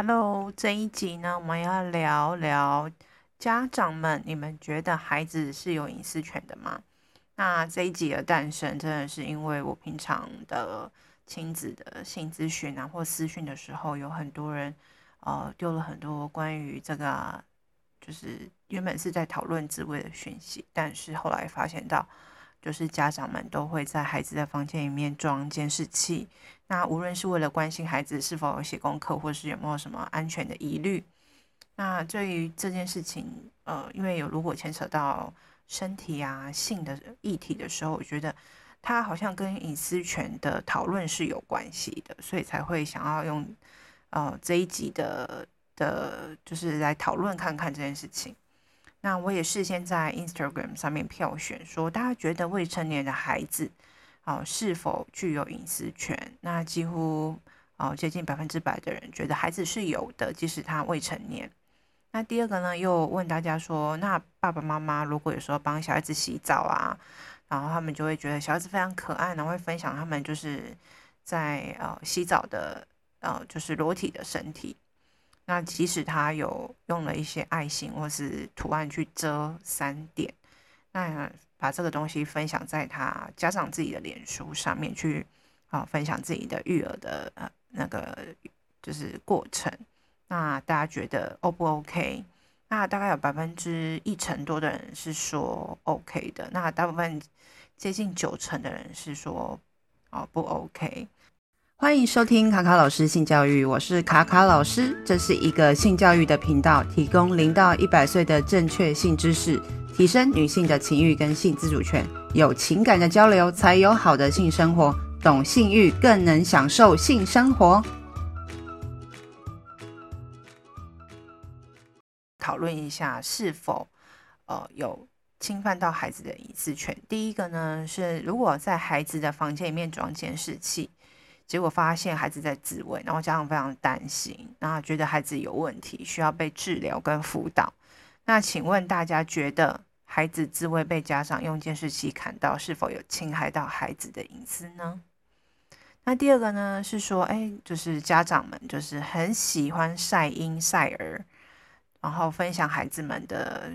Hello，这一集呢，我们要聊聊家长们，你们觉得孩子是有隐私权的吗？那这一集的诞生，真的是因为我平常的亲子的性咨询啊，或私讯的时候，有很多人呃丢了很多关于这个，就是原本是在讨论自慰的讯息，但是后来发现到。就是家长们都会在孩子的房间里面装监视器，那无论是为了关心孩子是否有写功课，或是有没有什么安全的疑虑，那对于这件事情，呃，因为有如果牵扯到身体啊、性的议题的时候，我觉得它好像跟隐私权的讨论是有关系的，所以才会想要用呃这一集的的，就是来讨论看看这件事情。那我也事先在 Instagram 上面票选，说大家觉得未成年的孩子，哦，是否具有隐私权？那几乎哦接近百分之百的人觉得孩子是有的，即使他未成年。那第二个呢，又问大家说，那爸爸妈妈如果有时候帮小孩子洗澡啊，然后他们就会觉得小孩子非常可爱，然后会分享他们就是在呃洗澡的呃就是裸体的身体。那即使他有用了一些爱心或是图案去遮三点，那把这个东西分享在他家长自己的脸书上面去啊，分享自己的育儿的呃那个就是过程，那大家觉得 O 不 OK？那大概有百分之一成多的人是说 OK 的，那大部分接近九成的人是说哦不 OK。欢迎收听卡卡老师性教育，我是卡卡老师，这是一个性教育的频道，提供零到一百岁的正确性知识，提升女性的情欲跟性自主权，有情感的交流才有好的性生活，懂性欲更能享受性生活。讨论一下是否呃有侵犯到孩子的隐私权。第一个呢是，如果在孩子的房间里面装监视器。结果发现孩子在自慰，然后家长非常担心，然后觉得孩子有问题，需要被治疗跟辅导。那请问大家觉得孩子自慰被家长用监视器看到，是否有侵害到孩子的隐私呢？那第二个呢是说，哎，就是家长们就是很喜欢晒婴晒儿，然后分享孩子们的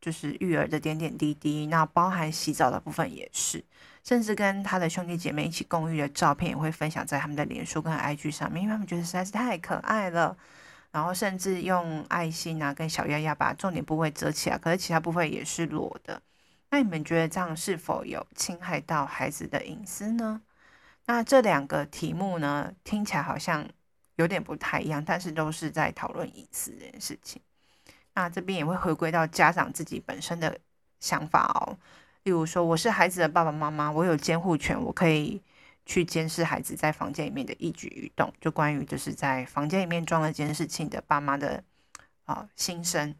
就是育儿的点点滴滴，那包含洗澡的部分也是。甚至跟他的兄弟姐妹一起共浴的照片也会分享在他们的脸书跟 IG 上面，因为他们觉得实在是太可爱了。然后甚至用爱心啊跟小丫丫把重点部位遮起来，可是其他部分也是裸的。那你们觉得这样是否有侵害到孩子的隐私呢？那这两个题目呢，听起来好像有点不太一样，但是都是在讨论隐私这件事情。那这边也会回归到家长自己本身的想法哦。例如说，我是孩子的爸爸妈妈，我有监护权，我可以去监视孩子在房间里面的一举一动。就关于就是在房间里面装了监视器的爸妈的啊心声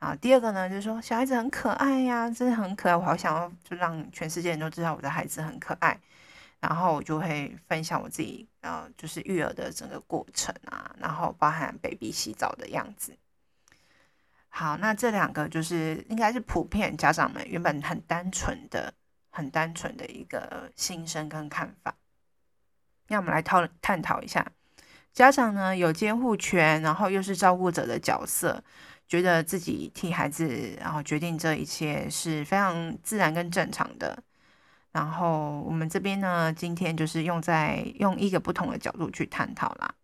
啊。第二个呢，就是说小孩子很可爱呀，真的很可爱，我好想要就让全世界人都知道我的孩子很可爱。然后我就会分享我自己呃，就是育儿的整个过程啊，然后包含 baby 洗澡的样子。好，那这两个就是应该是普遍家长们原本很单纯的、很单纯的一个心声跟看法。那我们来讨探讨一下，家长呢有监护权，然后又是照顾者的角色，觉得自己替孩子然后决定这一切是非常自然跟正常的。然后我们这边呢，今天就是用在用一个不同的角度去探讨啦。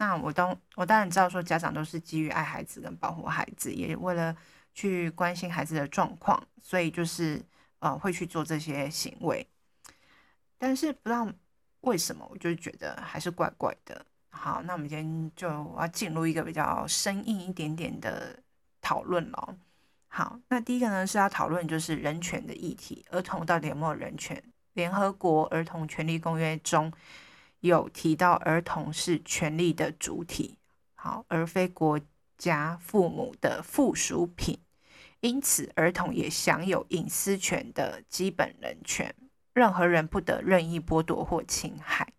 那我当我当然知道说，家长都是基于爱孩子跟保护孩子，也为了去关心孩子的状况，所以就是呃会去做这些行为。但是不知道为什么，我就觉得还是怪怪的。好，那我们今天就要进入一个比较生硬一点点的讨论了。好，那第一个呢是要讨论就是人权的议题，儿童到底有没有人权？联合国儿童权利公约中。有提到儿童是权利的主体，好，而非国家父母的附属品，因此儿童也享有隐私权的基本人权，任何人不得任意剥夺或侵害。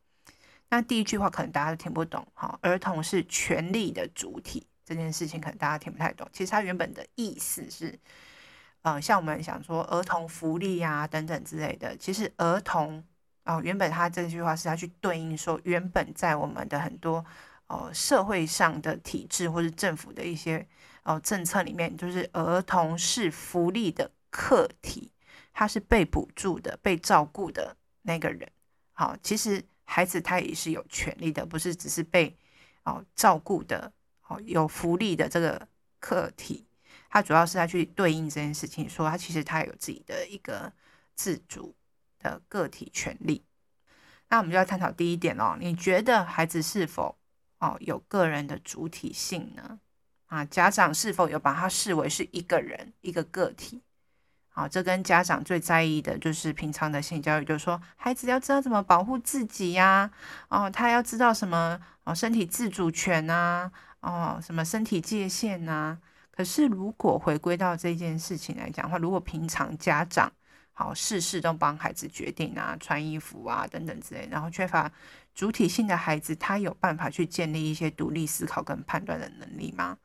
那第一句话可能大家都听不懂，哈，儿童是权利的主体这件事情可能大家听不太懂。其实它原本的意思是，呃，像我们想说儿童福利啊等等之类的，其实儿童。哦，原本他这句话是要去对应说，原本在我们的很多哦、社会上的体制或是政府的一些哦、政策里面，就是儿童是福利的客体，他是被补助的、被照顾的那个人。好，其实孩子他也是有权利的，不是只是被哦、照顾的、哦有福利的这个客体。他主要是他去对应这件事情，说他其实他有自己的一个自主的个体权利。那我们就要探讨第一点哦，你觉得孩子是否哦有个人的主体性呢？啊，家长是否有把他视为是一个人一个个体？好，这跟家长最在意的就是平常的性教育，就是说孩子要知道怎么保护自己呀，哦，他要知道什么哦身体自主权呐，哦什么身体界限呐。可是，如果回归到这件事情来讲的话，如果平常家长好事事都帮孩子决定啊，穿衣服啊等等之类，然后缺乏主体性的孩子，他有办法去建立一些独立思考跟判断的能力吗？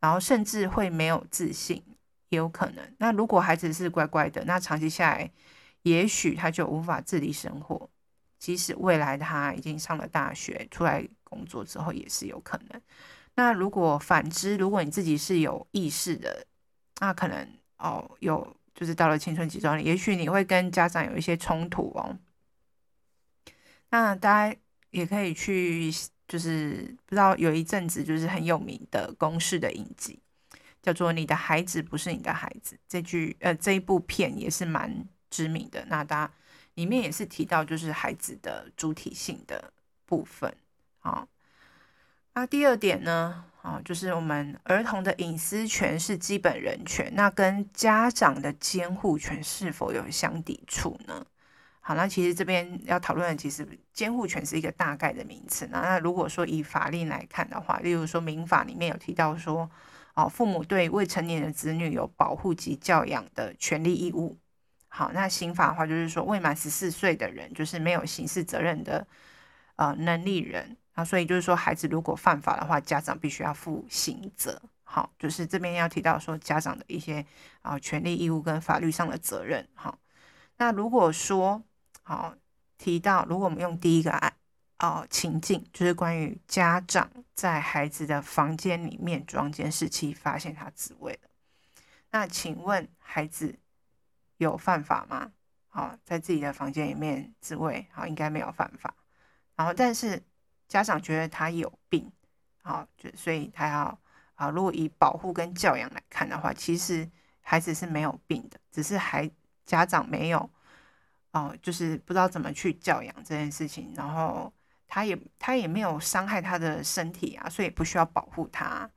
然后甚至会没有自信，也有可能。那如果孩子是乖乖的，那长期下来，也许他就无法自理生活，即使未来他已经上了大学，出来工作之后，也是有可能。那如果反之，如果你自己是有意识的，那可能哦，有就是到了青春期中，也许你会跟家长有一些冲突哦。那大家也可以去，就是不知道有一阵子就是很有名的公式的影集，叫做《你的孩子不是你的孩子》。这句呃这一部片也是蛮知名的。那大家里面也是提到就是孩子的主体性的部分啊。那第二点呢，啊，就是我们儿童的隐私权是基本人权，那跟家长的监护权是否有相抵触呢？好，那其实这边要讨论的，其实监护权是一个大概的名词。那那如果说以法令来看的话，例如说民法里面有提到说，哦，父母对未成年的子女有保护及教养的权利义务。好，那刑法的话就是说，未满十四岁的人就是没有刑事责任的呃能力人。啊，所以就是说，孩子如果犯法的话，家长必须要负刑责。好，就是这边要提到说，家长的一些啊权利义务跟法律上的责任。好，那如果说好提到，如果我们用第一个案哦情境，就是关于家长在孩子的房间里面装监视器，发现他自慰了，那请问孩子有犯法吗？好，在自己的房间里面自慰，好，应该没有犯法。然后，但是。家长觉得他有病，好，就所以他要啊。如果以保护跟教养来看的话，其实孩子是没有病的，只是孩家长没有哦，就是不知道怎么去教养这件事情。然后他也他也没有伤害他的身体啊，所以不需要保护他，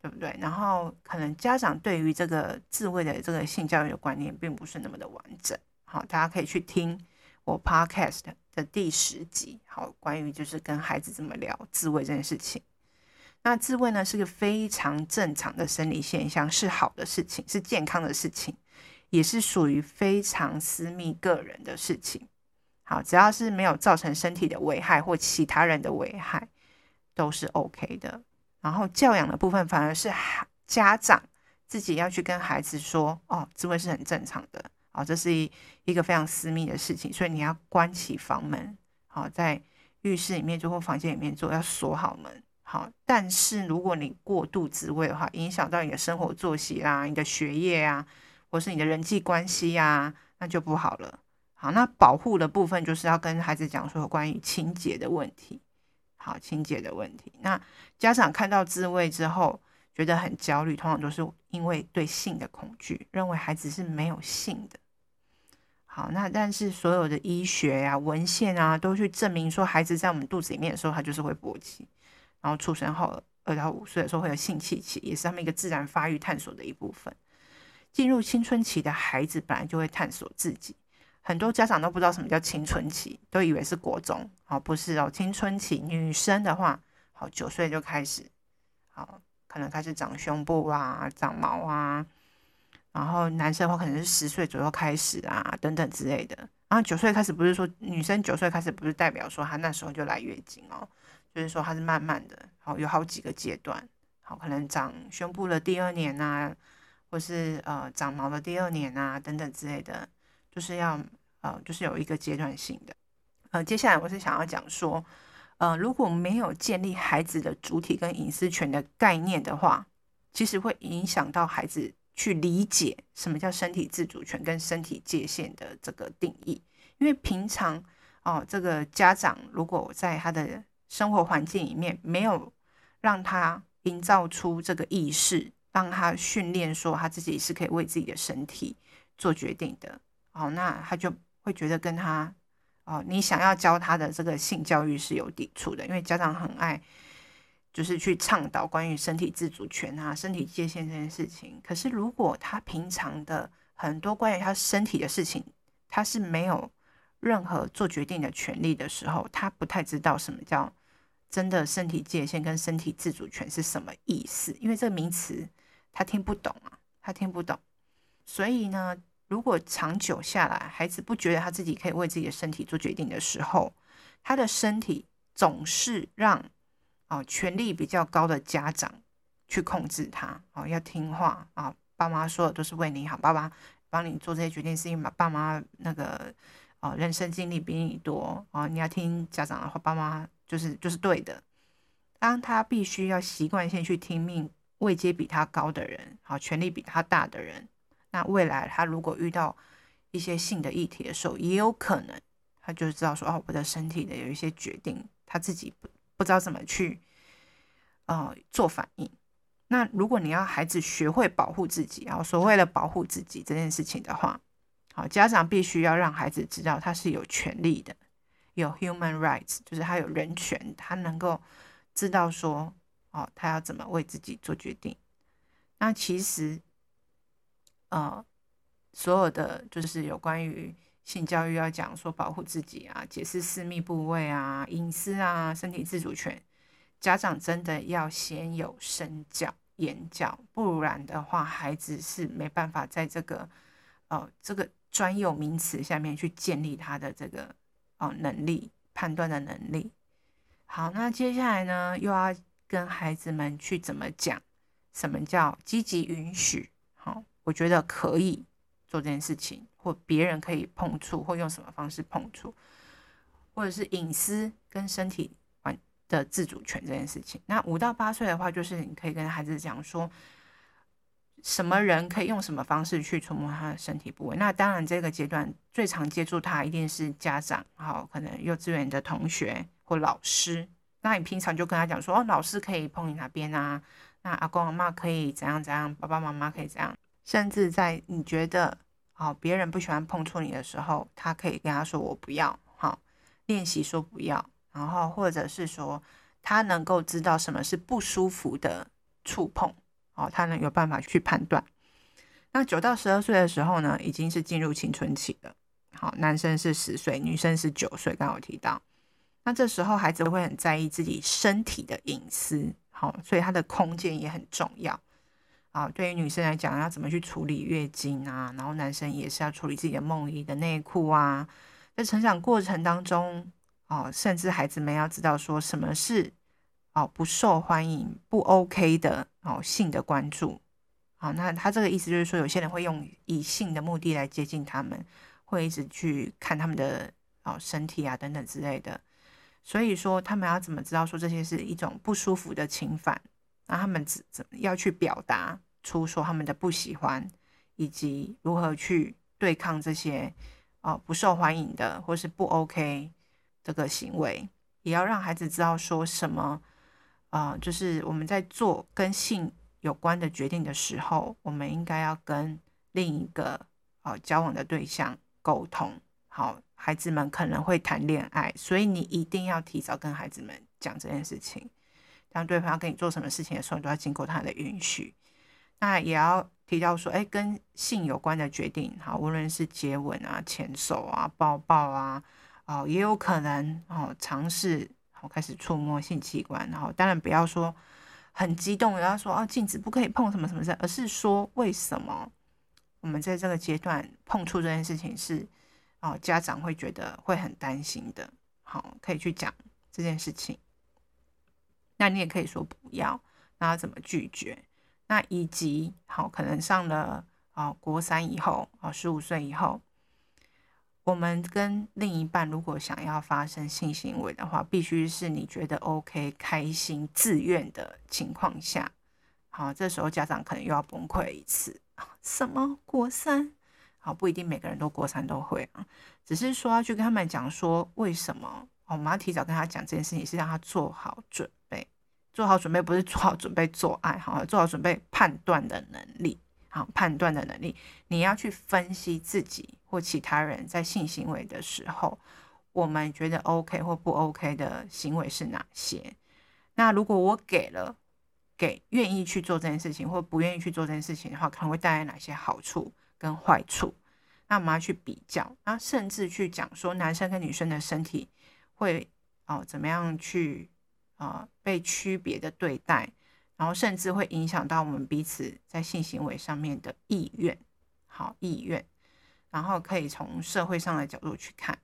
对不对？然后可能家长对于这个自慰的这个性教育的观念并不是那么的完整。好，大家可以去听我 podcast。的第十集，好，关于就是跟孩子怎么聊自慰这件事情。那自慰呢，是个非常正常的生理现象，是好的事情，是健康的事情，也是属于非常私密个人的事情。好，只要是没有造成身体的危害或其他人的危害，都是 OK 的。然后教养的部分，反而是家长自己要去跟孩子说，哦，自慰是很正常的。好，这是一一个非常私密的事情，所以你要关起房门，好，在浴室里面做或房间里面做，要锁好门。好，但是如果你过度自慰的话，影响到你的生活作息啦、你的学业啊，或是你的人际关系呀，那就不好了。好，那保护的部分就是要跟孩子讲说关于清洁的问题。好，清洁的问题。那家长看到自慰之后，觉得很焦虑，通常都是因为对性的恐惧，认为孩子是没有性的。好，那但是所有的医学呀、啊、文献啊，都去证明说，孩子在我们肚子里面的时候，他就是会勃起，然后出生后二到五岁的时候会有性器期，也是他们一个自然发育探索的一部分。进入青春期的孩子本来就会探索自己，很多家长都不知道什么叫青春期，都以为是国中，好，不是哦，青春期女生的话，好，九岁就开始，好，可能开始长胸部啊，长毛啊。然后男生的话可能是十岁左右开始啊，等等之类的。然后九岁开始不是说女生九岁开始不是代表说她那时候就来月经哦，就是说她是慢慢的，好，有好几个阶段，好，可能长胸部的第二年啊，或是呃长毛的第二年啊，等等之类的，就是要呃就是有一个阶段性的。呃，接下来我是想要讲说，呃，如果没有建立孩子的主体跟隐私权的概念的话，其实会影响到孩子去理解什么叫身体自主权跟身体界限的这个定义。因为平常哦，这个家长如果在他的生活环境里面没有让他营造出这个意识，让他训练说他自己是可以为自己的身体做决定的，哦，那他就会觉得跟他。哦，你想要教他的这个性教育是有抵触的，因为家长很爱就是去倡导关于身体自主权啊、身体界限这件事情。可是如果他平常的很多关于他身体的事情，他是没有任何做决定的权利的时候，他不太知道什么叫真的身体界限跟身体自主权是什么意思，因为这个名词他听不懂啊，他听不懂，所以呢。如果长久下来，孩子不觉得他自己可以为自己的身体做决定的时候，他的身体总是让哦权力比较高的家长去控制他哦，要听话啊，爸妈说的都是为你好，爸爸帮你做这些决定是因为爸妈那个哦人生经历比你多哦，你要听家长的话，爸妈就是就是对的。当他必须要习惯性去听命位阶比他高的人，好，权力比他大的人。那未来他如果遇到一些性的议题的时候，也有可能他就知道说哦，我的身体的有一些决定，他自己不不知道怎么去呃做反应。那如果你要孩子学会保护自己啊，所谓的保护自己这件事情的话，好，家长必须要让孩子知道他是有权利的，有 human rights，就是他有人权，他能够知道说哦，他要怎么为自己做决定。那其实。呃，所有的就是有关于性教育要讲说保护自己啊，解释私密部位啊、隐私啊、身体自主权，家长真的要先有身教言教，不然的话，孩子是没办法在这个呃这个专有名词下面去建立他的这个哦、呃、能力判断的能力。好，那接下来呢，又要跟孩子们去怎么讲什么叫积极允许？我觉得可以做这件事情，或别人可以碰触，或用什么方式碰触，或者是隐私跟身体的自主权这件事情。那五到八岁的话，就是你可以跟孩子讲说，什么人可以用什么方式去触摸他的身体部位。那当然，这个阶段最常接触他一定是家长，好，可能幼稚园的同学或老师。那你平常就跟他讲说，哦，老师可以碰你哪边啊？那阿公阿妈可以怎样怎样？爸爸妈妈可以怎样？甚至在你觉得好，别人不喜欢碰触你的时候，他可以跟他说：“我不要。”好，练习说不要，然后或者是说他能够知道什么是不舒服的触碰，哦，他能有办法去判断。那九到十二岁的时候呢，已经是进入青春期了。好，男生是十岁，女生是九岁，刚刚有提到。那这时候孩子会很在意自己身体的隐私，好，所以他的空间也很重要。啊，对于女生来讲，要怎么去处理月经啊？然后男生也是要处理自己的梦遗的内裤啊。在成长过程当中，哦，甚至孩子们要知道说什么是哦不受欢迎、不 OK 的哦性的关注。好，那他这个意思就是说，有些人会用以性的目的来接近他们，会一直去看他们的哦身体啊等等之类的。所以说，他们要怎么知道说这些是一种不舒服的侵犯？那他们怎怎么要去表达出说他们的不喜欢，以及如何去对抗这些哦不受欢迎的或是不 OK 这个行为，也要让孩子知道说什么啊、就是我们在做跟性有关的决定的时候，我们应该要跟另一个啊、交往的对象沟通。好，孩子们可能会谈恋爱，所以你一定要提早跟孩子们讲这件事情。当对方要跟你做什么事情的时候，你都要经过他的允许。那也要提到说，哎，跟性有关的决定，好，无论是接吻啊、牵手啊、抱抱啊，哦，也有可能哦，尝试好开始触摸性器官。然后，当然不要说很激动，然后说啊，禁止不可以碰什么什么事，而是说为什么我们在这个阶段碰触这件事情是哦，家长会觉得会很担心的。好，可以去讲这件事情。那你也可以说不要，那要怎么拒绝？那以及好，可能上了啊国三以后啊十五岁以后，我们跟另一半如果想要发生性行为的话，必须是你觉得 OK、开心、自愿的情况下。好，这时候家长可能又要崩溃一次。什么国三？好，不一定每个人都国三都会啊，只是说要去跟他们讲说为什么。我们要提早跟他讲这件事情，是让他做好准。做好准备不是做好准备做爱，哈，做好准备判断的能力。好，判断的能力，你要去分析自己或其他人在性行为的时候，我们觉得 OK 或不 OK 的行为是哪些？那如果我给了，给愿意去做这件事情或不愿意去做这件事情的话，可能会带来哪些好处跟坏处？那我们要去比较，那甚至去讲说男生跟女生的身体会哦怎么样去啊、被区别的对待。然后甚至会影响到我们彼此在性行为上面的意愿，好意愿。然后可以从社会上的角度去看，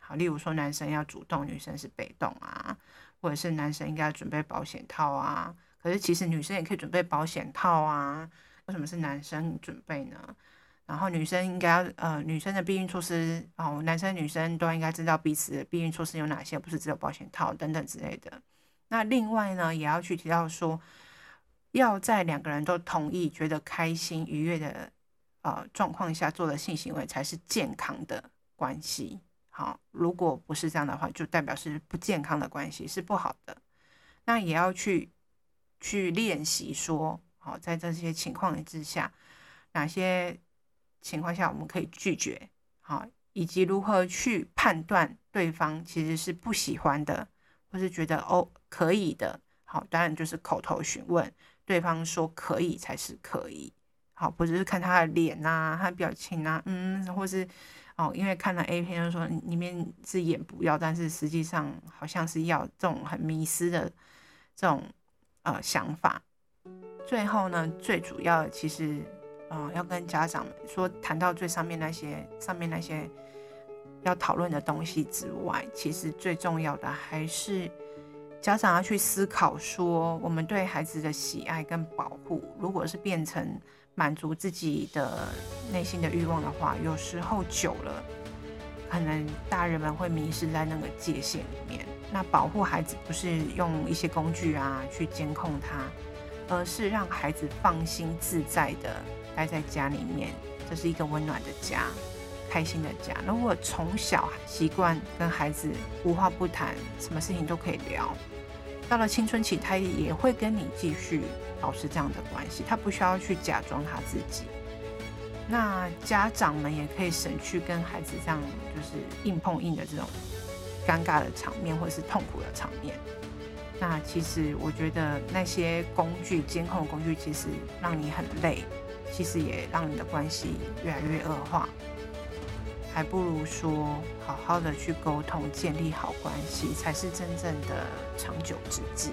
好，例如说男生要主动，女生是被动啊，或者是男生应该要准备保险套啊，可是其实女生也可以准备保险套啊，为什么是男生准备呢？然后女生应该要呃，女生的避孕措施哦，男生女生都应该知道彼此的避孕措施有哪些，不是只有保险套等等之类的。那另外呢，也要去提到说。要在两个人都同意、觉得开心、愉悦的呃状况下做的性行为才是健康的关系。好，如果不是这样的话，就代表是不健康的关系，是不好的。那也要去去练习说，好，在这些情况之下，哪些情况下我们可以拒绝？好，以及如何去判断对方其实是不喜欢的，或是觉得哦可以的。好，当然就是口头询问。对方说可以才是可以，好，不只是看他的脸啊，他的表情啊，嗯，或是哦，因为看了 A 片，就说里面是演不要，但是实际上好像是要这种很迷失的这种呃想法。最后呢，最主要的其实啊、呃，要跟家长们说，谈到最上面那些上面那些要讨论的东西之外，其实最重要的还是。家长要去思考说，我们对孩子的喜爱跟保护，如果是变成满足自己的内心的欲望的话，有时候久了，可能大人们会迷失在那个界限里面。那保护孩子不是用一些工具啊去监控他，而是让孩子放心自在的待在家里面，这是一个温暖的家。开心的家。如果从小习惯跟孩子无话不谈，什么事情都可以聊，到了青春期，他也会跟你继续保持这样的关系，他不需要去假装他自己。那家长们也可以省去跟孩子这样就是硬碰硬的这种尴尬的场面，或者是痛苦的场面。那其实我觉得那些工具，监控工具，其实让你很累，其实也让你的关系越来越恶化。还不如说，好好的去沟通，建立好关系，才是真正的长久之计。